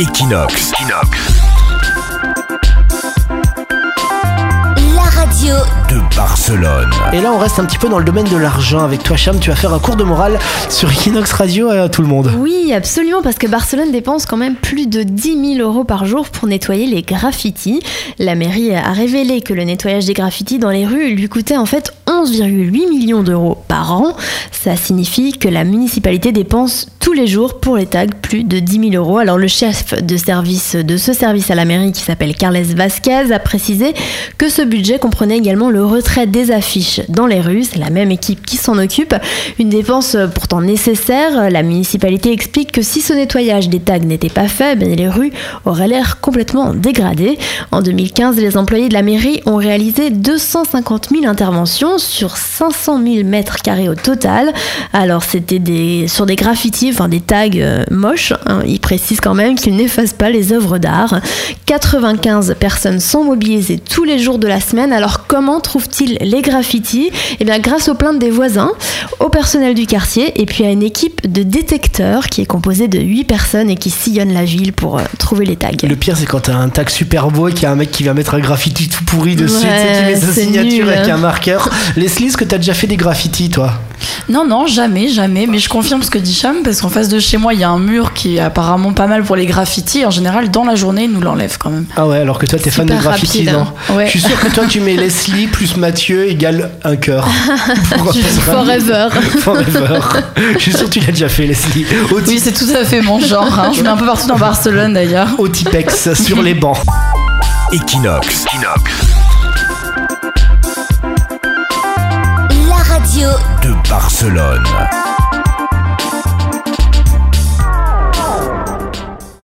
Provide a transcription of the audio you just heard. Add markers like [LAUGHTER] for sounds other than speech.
Equinox. La radio De Barcelone. Et là, on reste un petit peu dans le domaine de l'argent avec toi, Cham. Tu vas faire un cours de morale sur Equinox Radio à tout le monde. Oui, absolument, parce que Barcelone dépense quand même plus de 10 000 euros par jour pour nettoyer les graffitis. La mairie a révélé que le nettoyage des graffitis dans les rues lui coûtait en fait 11,8 millions d'euros par an. Ça signifie que la municipalité dépense tous les jours pour les tags plus de 10 000 euros. Alors le chef de service de ce service à la mairie qui s'appelle Carles Vasquez a précisé que ce budget comprenait également le retrait des affiches dans les rues. C'est la même équipe qui s'en occupe. Une dépense pourtant nécessaire. La municipalité explique que si ce nettoyage des tags n'était pas fait, ben, les rues auraient l'air complètement dégradées. En 2015, les employés de la mairie ont réalisé 250 000 interventions sur 500 000 mètres carrés au total. Alors c'était des, sur des graffitis, enfin des tags euh, moches. hein. Ils précisent quand même qu'ils n'effacent pas les œuvres d'art. 95 personnes sont mobilisées tous les jours de la semaine. Alors comment trouvent-ils les graffitis? Eh bien grâce aux plaintes des voisins, au personnel du quartier et puis à une équipe de détecteurs qui est composée de 8 personnes et qui sillonnent la ville pour euh, trouver les tags. Le pire, c'est quand t'as un tag super beau et qu'il y a un mec qui va mettre un graffiti tout pourri dessus, Ouais, tu sais, qui met sa signature nul. avec un marqueur. Leslie, est-ce que t'as déjà fait des graffitis, toi? Non, non, jamais, jamais. Mais je confirme ce que dit Cham, parce qu'en face de chez moi, il y a un mur qui est apparemment pas mal pour les graffitis. En général, dans la journée, ils nous l'enlèvent quand même. Ah ouais, alors que toi, t'es fan de Super graffiti, rapide, non? hein. Ouais. Je suis sûr que toi, tu mets [LAUGHS] Leslie plus Mathieu égale un cœur. [LAUGHS] Forever. [LAUGHS] Forever. Je suis sûr que tu l'as déjà fait, Leslie. Au, Oui, c'est tout à fait mon genre. hein. Je mets un peu partout dans Barcelone d'ailleurs. au Tipex, sur les bancs. Equinox. La De Barcelone.